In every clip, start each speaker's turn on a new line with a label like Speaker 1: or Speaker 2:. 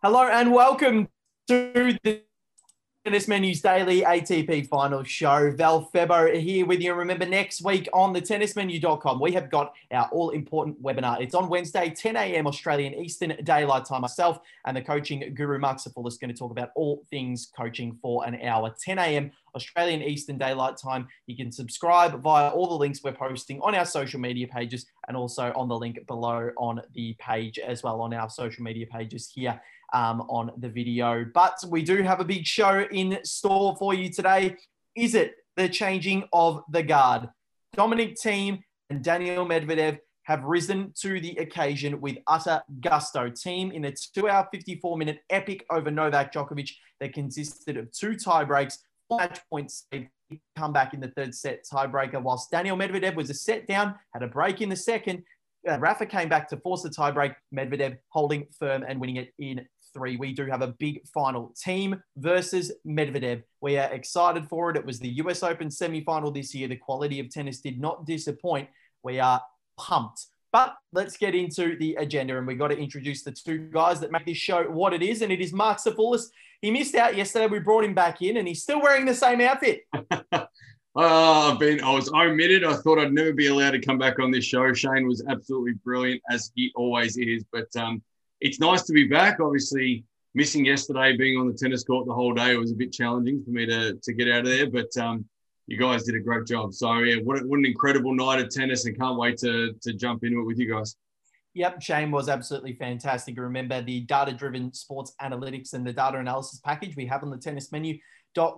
Speaker 1: Hello and welcome to the Tennis Menus Daily ATP Final Show. Val Febo here with you. And Remember, next week on the tennismenu.com, we have got our all important webinar. It's on Wednesday, 10 a.m. Australian Eastern Daylight Time. Myself and the coaching guru, Marc Sophoulis, going to talk about all things coaching for an hour, 10 a.m. Australian Eastern Daylight Time. You can subscribe via all the links we're posting on our social media pages and also on the link below on the page as well on our social media pages here um, on the video. But we do have a big show in store for you today. Is it the changing of the guard? Dominic Thiem and Daniil Medvedev have risen to the occasion with utter gusto. Thiem in a two hour, 54 minute epic over Novak Djokovic that consisted of two tie breaks, four match points come back in the third set tiebreaker, whilst Daniil Medvedev was a set down, had a break in the second. Uh, Rafa came back to force the tiebreak. Medvedev holding firm and winning it in three, we do have a big final Thiem versus Medvedev. We are excited for it. It was the US Open semi final this year. The quality of tennis did not disappoint. We are pumped. But let's get into the agenda, and we've got to introduce the two guys that make this show what it is. And it is Marc Sophoulis. He missed out yesterday. We brought him back in, and he's still wearing the same outfit.
Speaker 2: Oh, I've been, I was omitted. I thought I'd never be allowed to come back on this show. Shane was absolutely brilliant, as he always is. But um, it's nice to be back. Obviously, missing yesterday, being on the tennis court the whole day, it was a bit challenging for me to, to get out of there. But um, you guys did a great job. So, yeah, what, what an incredible night of tennis and can't wait to, to jump into it with you guys.
Speaker 1: Yep, Shane was absolutely fantastic. Remember the data driven sports analytics and the data analysis package we have on the tennis menu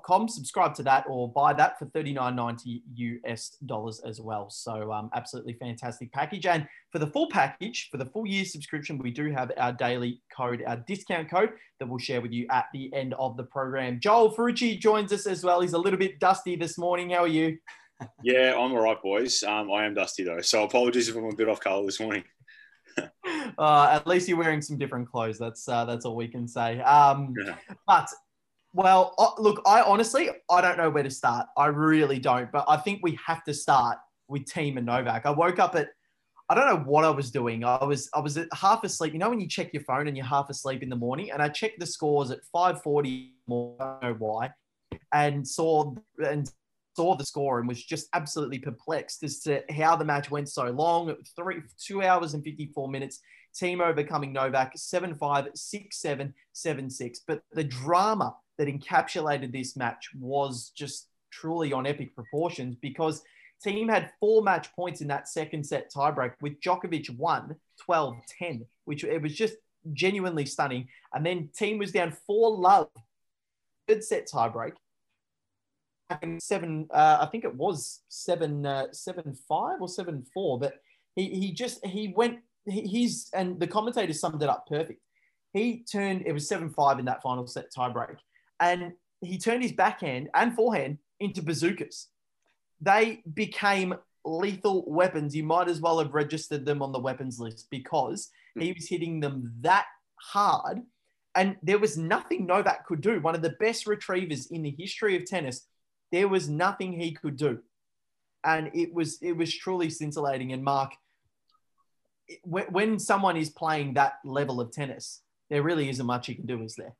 Speaker 1: com. Subscribe to that or buy that for $39.90 US dollars as well. So, um, absolutely fantastic package. And for the full package, for the full year subscription, we do have our daily code, our discount code that we'll share with you at the end of the program. Joel Ferrucci joins us as well. He's a little bit dusty this morning. How are you?
Speaker 3: yeah, I'm all right, boys. Um, I am dusty though. So, apologies if I'm a bit off color this morning.
Speaker 1: Uh, at least you're wearing some different clothes. That's uh, that's all we can say. Um, yeah. But well, look, I honestly, I don't know where to start. I really don't. But I think we have to start with Thiem and Novak. I woke up at, I don't know what I was doing. I was, I was half asleep. You know when you check your phone and you're half asleep in the morning, and I checked the scores at 5:40. I don't know why, and saw and saw the score and was just absolutely perplexed as to how the match went so long. Three, two hours and 54 minutes. Thiem overcoming Novak 7 5, 6 7, 7 6. But the drama that encapsulated this match was just truly on epic proportions because Thiem had four match points in that second set tiebreak with Djokovic won 12 10, which it was just genuinely stunning. And then Thiem was down four love, third set tiebreak. Seven, uh, I think it was seven, uh, seven five or seven four, but he he just he went he's and the commentator summed it up perfect. He turned it was seven five in that final set tiebreak and he turned his backhand and forehand into bazookas. They became lethal weapons. You might as well have registered them on the weapons list because he was hitting them that hard. And there was nothing Novak could do. One of the best retrievers in the history of tennis, there was nothing he could do. And it was it was truly scintillating. And Mark, when someone is playing that level of tennis, there really isn't much you can do, is there?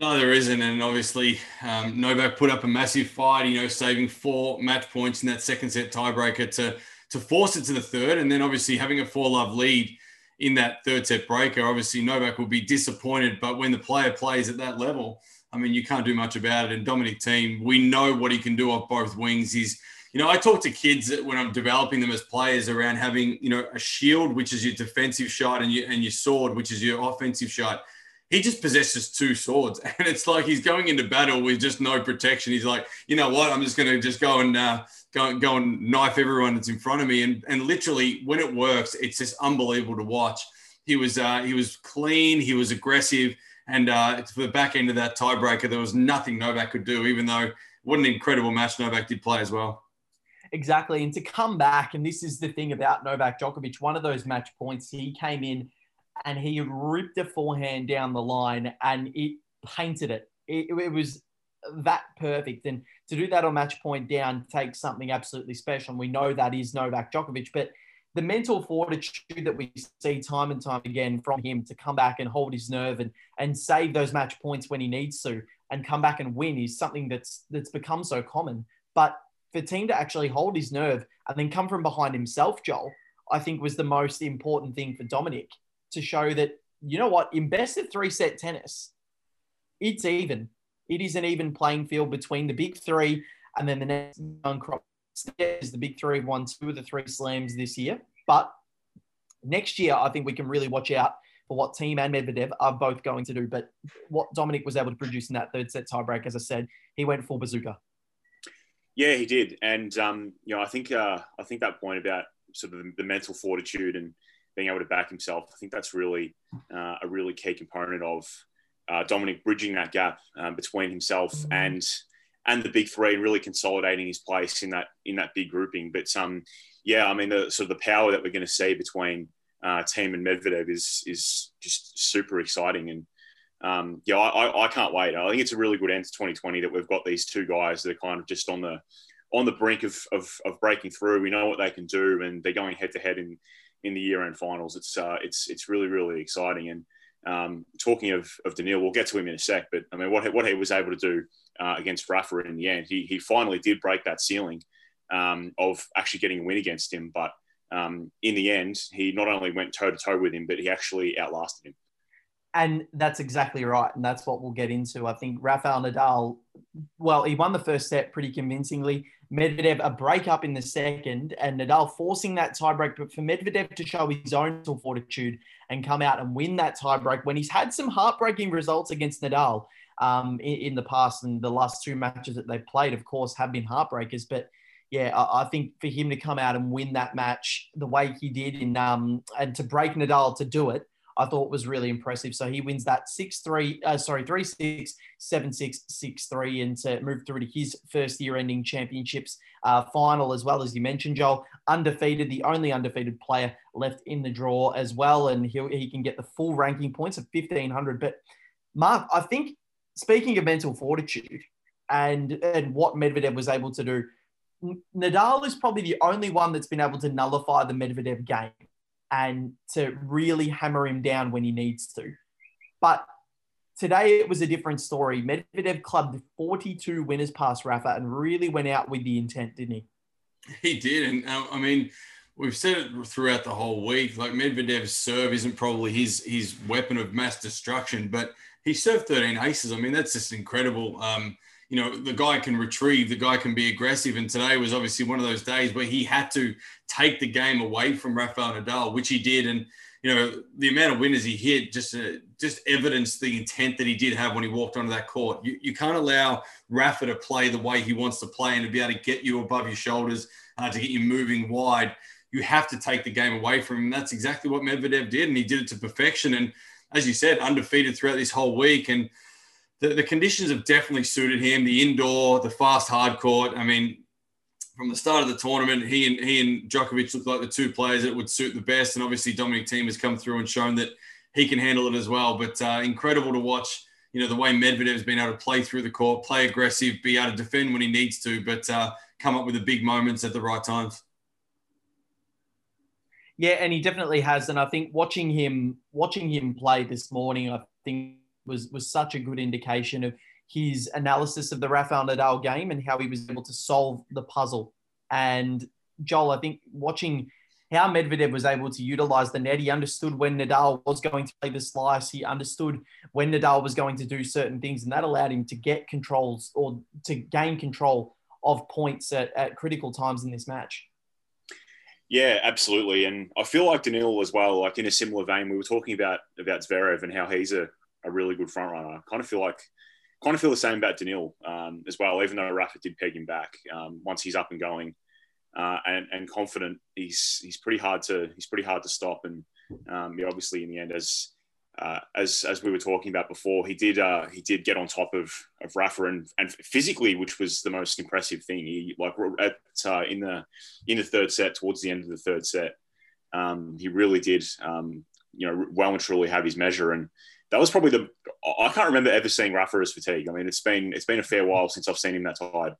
Speaker 2: No, there isn't. And obviously, um, Novak put up a massive fight, you know, saving four match points in that second set tiebreaker to, to force it to the third. And then obviously having a four love lead in that third set breaker, obviously Novak will be disappointed. But when the player plays at that level, I mean, you can't do much about it. And Dominic Thiem, we know what he can do off both wings. He's, you know, I talk to kids when I'm developing them as players around having, you know, a shield, which is your defensive shot, and your, and your sword, which is your offensive shot he just possesses two swords, and it's like he's going into battle with just no protection. He's like, you know what? I'm just going to just go and uh, go go and knife everyone that's in front of me, and and literally when it works, it's just unbelievable to watch. He was uh, he was clean, he was aggressive, and uh, for the back end of that tiebreaker, there was nothing Novak could do. Even though what an incredible match Novak did play as well.
Speaker 1: Exactly, and to come back, and this is the thing about Novak Djokovic. One of those match points, he came in and he ripped a forehand down the line and it painted it. It, it was that perfect. And to do that on match point down takes something absolutely special. And we know that is Novak Djokovic. But the mental fortitude that we see time and time again from him to come back and hold his nerve and and save those match points when he needs to and come back and win is something that's that's become so common. But for Thiem to actually hold his nerve and then come from behind himself, Joel, I think was the most important thing for Dominic to show that you know what in best of three set tennis, it's even. It is an even playing field between the big three and then the next young crop is the big three won two of the three slams this year. But next year, I think we can really watch out for what Thiem and Medvedev are both going to do. But what Dominic was able to produce in that third set tiebreak, as I said, he went full bazooka.
Speaker 3: Yeah, he did, and um, you know, I think uh, I think that point about sort of the, the, mental fortitude and being able to back himself, I think that's really uh, a really key component of uh, Dominic bridging that gap um, between himself mm-hmm. and and the big three, and really consolidating his place in that in that big grouping. But um, yeah, I mean, the sort of the power that we're going to see between uh, Thiem and Medvedev is is just super exciting, and um, yeah, I, I can't wait. I think it's a really good end to 2020 that we've got these two guys that are kind of just on the on the brink of, of, of breaking through. We know what they can do, and they're going head to head in in the year end finals. It's uh, it's it's really really exciting. And um, talking of of Daniil, we'll get to him in a sec. But I mean, what what he was able to do uh, against Rafa in the end. He, he finally did break that ceiling um, of actually getting a win against him. But um, in the end, he not only went toe to toe with him, but he actually outlasted him.
Speaker 1: And that's exactly right. And that's what we'll get into. I think Rafael Nadal, well, he won the first set pretty convincingly. Medvedev, a break up in the second, and Nadal forcing that tiebreak. But for Medvedev to show his own fortitude and come out and win that tiebreak when he's had some heartbreaking results against Nadal um, in, in, the past. And the last two matches that they've played, of course, have been heartbreakers. But yeah, I, I think for him to come out and win that match the way he did in um, and to break Nadal to do it, I thought was really impressive. So he wins that 6 3, uh, sorry, 3 6, 7 6, 6 3, and to move through to his first year ending championships uh, final, as well as you mentioned, Joel. Undefeated, the only undefeated player left in the draw as well. And he, he can get the full ranking points of 1500. But Mark, I think speaking of mental fortitude and and what Medvedev was able to do, Nadal is probably the only one that's been able to nullify the Medvedev game and to really hammer him down when he needs to. But today it was a different story. Medvedev clubbed 42 winners past Rafa and really went out with the intent, didn't he?
Speaker 2: He did, and um, I mean. We've said it throughout the whole week. Like Medvedev's serve isn't probably his his weapon of mass destruction, but he served 13 aces. I mean, that's just incredible. Um, you know, the guy can retrieve, the guy can be aggressive. And today was obviously one of those days where he had to take the game away from Rafael Nadal, which he did. And, you know, the amount of winners he hit just uh, just evidenced the intent that he did have when he walked onto that court. You, you can't allow Rafa to play the way he wants to play and to be able to get you above your shoulders, uh, to get you moving wide. You have to take the game away from him. That's exactly what Medvedev did. And he did it to perfection. And as you said, undefeated throughout this whole week. And the, the conditions have definitely suited him. The indoor, the fast hard court. I mean, from the start of the tournament, he and he and Djokovic looked like the two players that would suit the best. And obviously, Dominic Thiem has come through and shown that he can handle it as well. But uh, incredible to watch. You know the way Medvedev's been able to play through the court, play aggressive, be able to defend when he needs to, but uh, come up with the big moments at the right times.
Speaker 1: Yeah, and he definitely has. And I think watching him watching him play this morning, I think was was such a good indication of his analysis of the Rafael Nadal game and how he was able to solve the puzzle. And Joel, I think watching how Medvedev was able to utilize the net, he understood when Nadal was going to play the slice. He understood when Nadal was going to do certain things, and that allowed him to get controls or to gain control of points at, at critical times in this match.
Speaker 3: Yeah, absolutely. And I feel like Daniil as well, like in a similar vein, we were talking about about Zverev and how he's a, a really good front runner. I kind of feel like kind of feel the same about Daniil um, as well, even though Rafa did peg him back. Um, once he's up and going uh, and, and confident, he's he's pretty hard to he's pretty hard to stop. And um, obviously in the end, as uh, as as we were talking about before, he did uh, he did get on top of of Rafa and, and physically, which was the most impressive thing. He like at uh, in the in the third set, towards the end of the third set, um, he really did um, you know well and truly have his measure. And that was probably the I can't remember ever seeing Rafa as fatigued. I mean, it's been it's been a fair while since I've seen him that tired.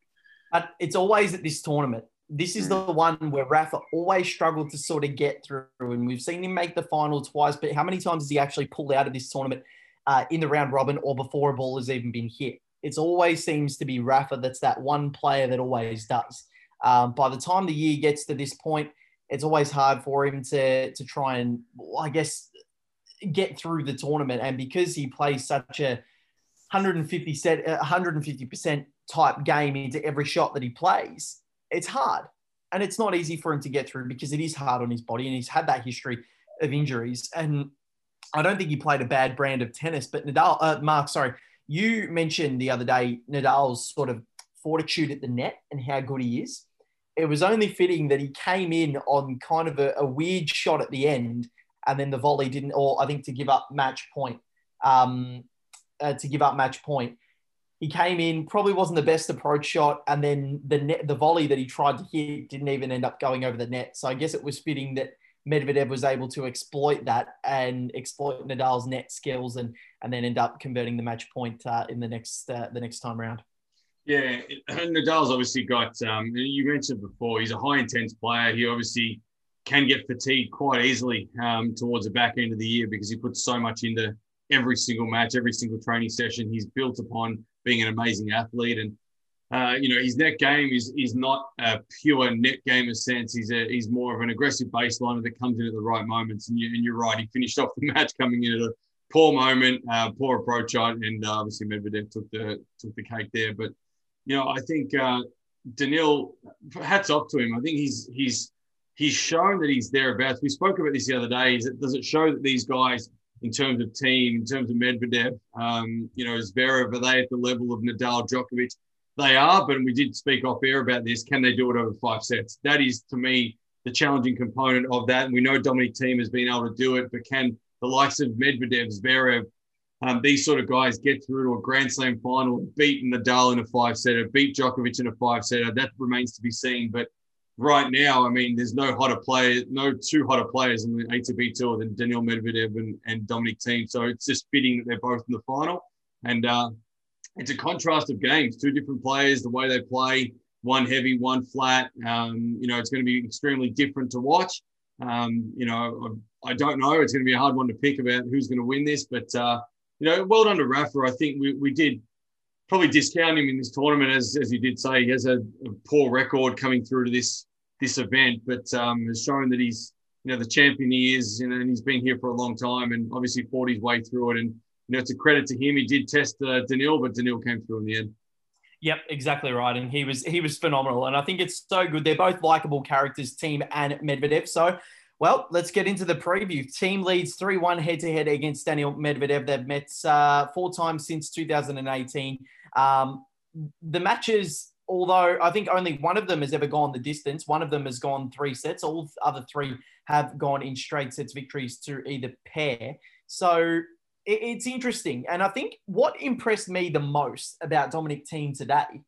Speaker 1: But it's always at this tournament this is the one where Rafa always struggled to sort of get through, and we've seen him make the final twice. But how many times has he actually pulled out of this tournament uh, in the round robin or before a ball has even been hit? It always seems to be Rafa that's that one player that always does. Um, by the time the year gets to this point, it's always hard for him to to try and, well, I guess, get through the tournament. And because he plays such a 150 set, 150 percent type game into every shot that he plays, it's hard. And it's not easy for him to get through because it is hard on his body and he's had that history of injuries. And I don't think he played a bad brand of tennis, but Nadal, uh, Mark, sorry, you mentioned the other day Nadal's sort of fortitude at the net and how good he is. It was only fitting that he came in on kind of a, a weird shot at the end and then the volley didn't, or I think to give up match point, um, uh, to give up match point he came in, probably wasn't the best approach shot, and then the net, the volley that he tried to hit didn't even end up going over the net. So I guess it was fitting that Medvedev was able to exploit that and exploit Nadal's net skills, and and then end up converting the match point uh, in the next uh, the next time round.
Speaker 2: Yeah, Nadal's obviously got. Um, you mentioned before, he's a high intense player. He obviously can get fatigued quite easily um, towards the back end of the year because he puts so much into every single match, every single training session. He's built upon being an amazing athlete. And uh, you know, his net game is is not a pure net gamer sense. He's a he's more of an aggressive baseliner that comes in at the right moments. And, you, and you're right, he finished off the match coming in at a poor moment, uh, poor approach on, and uh, obviously Medvedev took the took the cake there. But you know, I think uh, hats off to him. I think he's he's he's shown that he's thereabouts. We spoke about this the other day. It, does it show that these guys in terms of Thiem, in terms of Medvedev, um, you know, Zverev, are they at the level of Nadal, Djokovic? They are, but we did speak off air about this. Can they do it over five sets? That is, to me, the challenging component of that. And we know Dominic Thiem has been able to do it, but can the likes of Medvedev, Zverev, um, these sort of guys get through to a Grand Slam final, beat Nadal in a five setter, beat Djokovic in a five setter? That remains to be seen. But right now, I mean, there's no hotter players, no two hotter players in the ATP tour than Daniil Medvedev and, and Dominic Thiem. So it's just fitting that they're both in the final. And uh, it's a contrast of games, two different players, the way they play, one heavy, one flat. Um, you know, it's going to be extremely different to watch. Um, you know, I, I, don't know. It's going to be a hard one to pick about who's going to win this, but uh, you know, well done to Rafa. I think we, we did probably discount him in this tournament, as, as you did say. He has a, a poor record coming through to this this event, but um, has shown that he's you know the champion he is, you know, and he's been here for a long time, and obviously fought his way through it. And you know, it's a credit to him. He did test uh, Daniil, but Daniil came through in the end.
Speaker 1: Yep, exactly right, and he was he was phenomenal, and I think it's so good. They're both likable characters, Thiem and Medvedev. So, well, let's get into the preview. Thiem leads three one head to head against Daniil Medvedev. They've met uh, four times since 2018. Um, the matches although I think only one of them has ever gone the distance. One of them has gone three sets. All other three have gone in straight sets victories to either pair. So it's interesting. And I think what impressed me the most about Dominic Thiem today,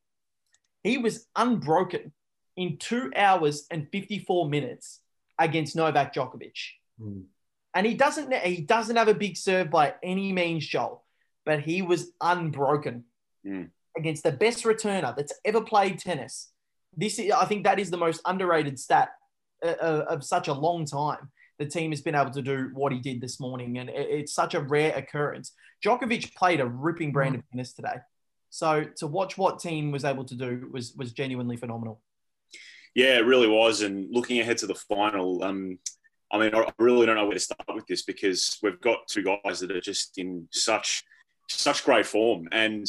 Speaker 1: he was unbroken in two hours and 54 minutes against Novak Djokovic. Mm. And he doesn't he doesn't have a big serve by any means, Joel, but he was unbroken. Mm against the best returner that's ever played tennis. This is, I think that is the most underrated stat uh, uh, of such a long time. The Thiem has been able to do what he did this morning, and it's such a rare occurrence. Djokovic played a ripping brand of tennis today, so to watch what Thiem was able to do was was genuinely phenomenal.
Speaker 3: Yeah, it really was. And looking ahead to the final, um, I mean, I really don't know where to start with this because we've got two guys that are just in such such great form, and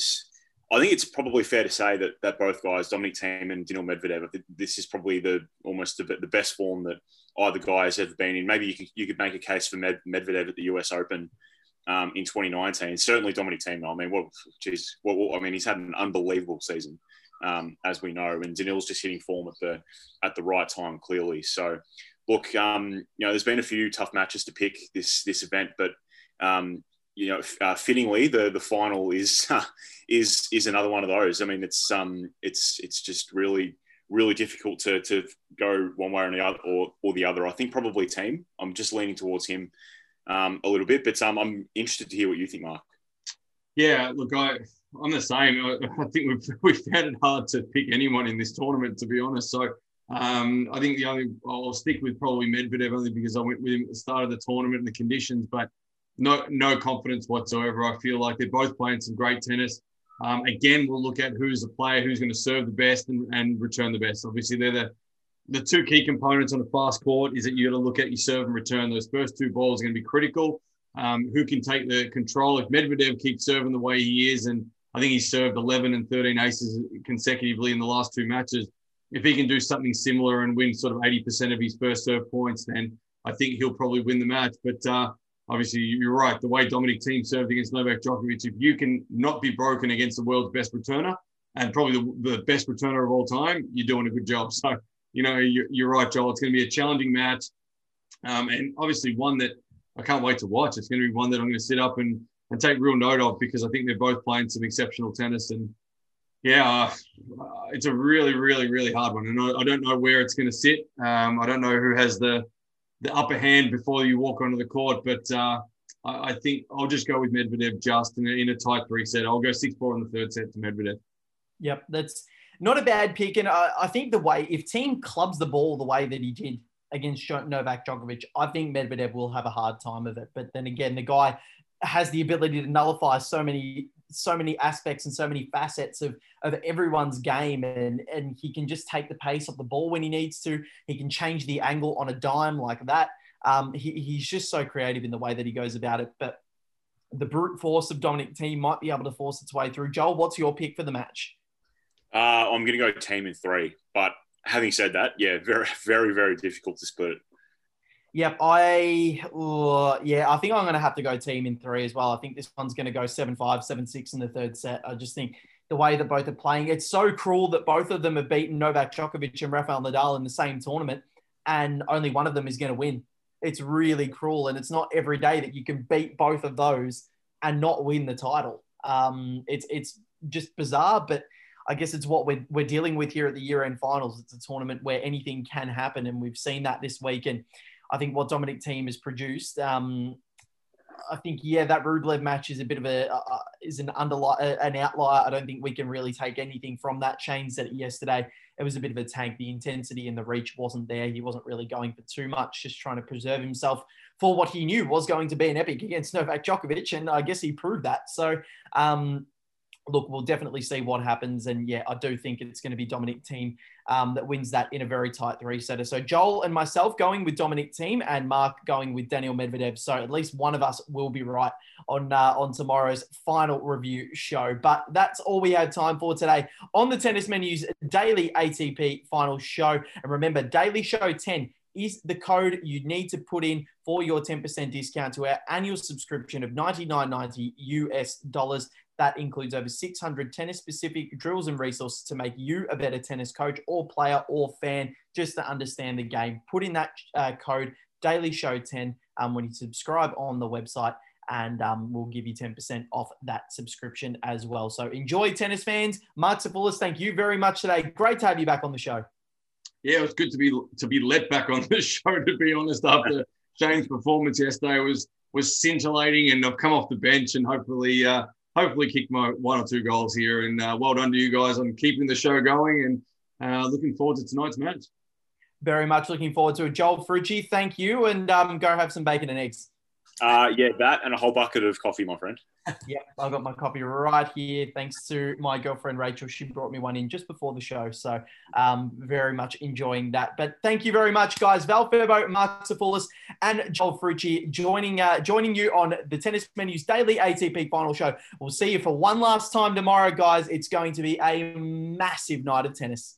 Speaker 3: I think it's probably fair to say that that both guys, Dominic Thiem and Daniil Medvedev, this is probably the almost the, the best form that either guy has ever been in. Maybe you could you could make a case for Med, Medvedev at the US Open um, in 2019. Certainly Dominic Thiem. I mean, what, geez, what, what, I mean, he's had an unbelievable season, um, as we know, and Daniil's just hitting form at the at the right time, clearly. So, look, um, you know, there's been a few tough matches to pick this this event, but um, you know, uh, fittingly, the the final is uh, is is another one of those. I mean, it's um, it's it's just really really difficult to to go one way or the other or, or the other. I think probably Thiem. I'm just leaning towards him um, a little bit, but um, I'm interested to hear what you think, Mark.
Speaker 2: Yeah, look, I I'm the same. I, I think we've we found it hard to pick anyone in this tournament, to be honest. So Um, I think the only I'll stick with probably Medvedev only because I went with him at the start of the tournament and the conditions, but no no confidence whatsoever. I feel like they're both playing some great tennis. Um, again, we'll look at who's the player who's going to serve the best and, and return the best. Obviously, they're the the two key components on a fast court is that you got to look at your serve and return. Those first two balls are going to be critical. Um, who can take the control? If Medvedev keeps serving the way he is, and I think he's served 11 and 13 aces consecutively in the last two matches. If he can do something similar and win sort of 80% of his first serve points, then I think he'll probably win the match. But uh, obviously, you're right. The way Dominic Thiem served against Novak Djokovic, if you can not be broken against the world's best returner and probably the, the best returner of all time, you're doing a good job. So, you know, you're, you're right, Joel. It's going to be a challenging match. Um, and obviously, one that I can't wait to watch. It's going to be one that I'm going to sit up and, and take real note of because I think they're both playing some exceptional tennis. And yeah, uh, it's a really, really, really hard one. And I, I don't know where it's going to sit. Um, I don't know who has the the upper hand before you walk onto the court, but uh, I, I, think I'll just go with Medvedev just in a, in a tight three set. I'll go six four in the third set to Medvedev.
Speaker 1: Yep, that's not a bad pick. And I, I think the way if Thiem clubs the ball the way that he did against Novak Djokovic, I think Medvedev will have a hard time of it. But then again, the guy has the ability to nullify so many so many aspects and so many facets of, of everyone's game and, and he can just take the pace of the ball when he needs to. He can change the angle on a dime like that. Um, he, he's just so creative in the way that he goes about it. But the brute force of Dominic Thiem might be able to force its way through. Joel what's your pick for the match?
Speaker 3: Uh, I'm going to go Thiem in three but having said that, yeah, very, very, very difficult to split.
Speaker 1: Yep, I yeah, I think I'm going to have to go Thiem in three as well. I think this one's going to go seven five, seven six in the third set. I just think the way that both are playing, it's so cruel that both of them have beaten Novak Djokovic and Rafael Nadal in the same tournament, and only one of them is going to win. It's really cruel, and it's not every day that you can beat both of those and not win the title. Um, it's it's just bizarre, but I guess it's what we're, we're dealing with here at the year end finals. It's a tournament where anything can happen. And we've seen that this week. And I think what Dominic Thiem has produced, um, I think, yeah, that Rublev match is a bit of a, uh, is an underli- an outlier. I don't think we can really take anything from that. Shane said it yesterday. It was a bit of a tank. The intensity and the reach wasn't there. He wasn't really going for too much, just trying to preserve himself for what he knew was going to be an epic against Novak Djokovic. And I guess he proved that. So, um, look, we'll definitely see what happens. And yeah, I do think it's going to be Dominic Thiem um, that wins that in a very tight three setter. So Joel and myself going with Dominic Thiem and Mark going with Daniil Medvedev. So at least one of us will be right on uh, on tomorrow's final review show. But that's all we had time for today on the Tennis Menus daily ATP final show. And remember, Daily Show 10 is the code you need to put in for your 10% discount to our annual subscription of $99.90 US dollars. That includes over 600 tennis specific drills and resources to make you a better tennis coach or player or fan just to understand the game. Put in that uh, code Daily Show 10 um, when you subscribe on the website and um, we'll give you 10% off that subscription as well. So enjoy tennis fans. Marc Sophoulis, thank you very much today. Great to have you back on the show.
Speaker 2: Yeah, it was good to be to be let back on the show. To be honest, after Shane's performance yesterday was was scintillating, and I've come off the bench and hopefully uh, hopefully kick my one or two goals here. And uh, well done to you guys on keeping the show going and uh, looking forward to tonight's match.
Speaker 1: Very much looking forward to it. Joel Frucci, thank you. And um, go have some bacon and eggs.
Speaker 3: Uh, yeah, that and a whole bucket of coffee, my friend.
Speaker 1: yeah, I've got my copy right here. Thanks to my girlfriend Rachel. She brought me one in just before the show. So um, very much enjoying that. But thank you very much, guys. Val Furbo, Marc Sophoulis, and Joel Frucci joining uh, joining you on the Tennis Menus Daily ATP Final Show. We'll see you for one last time tomorrow, guys. It's going to be a massive night of tennis.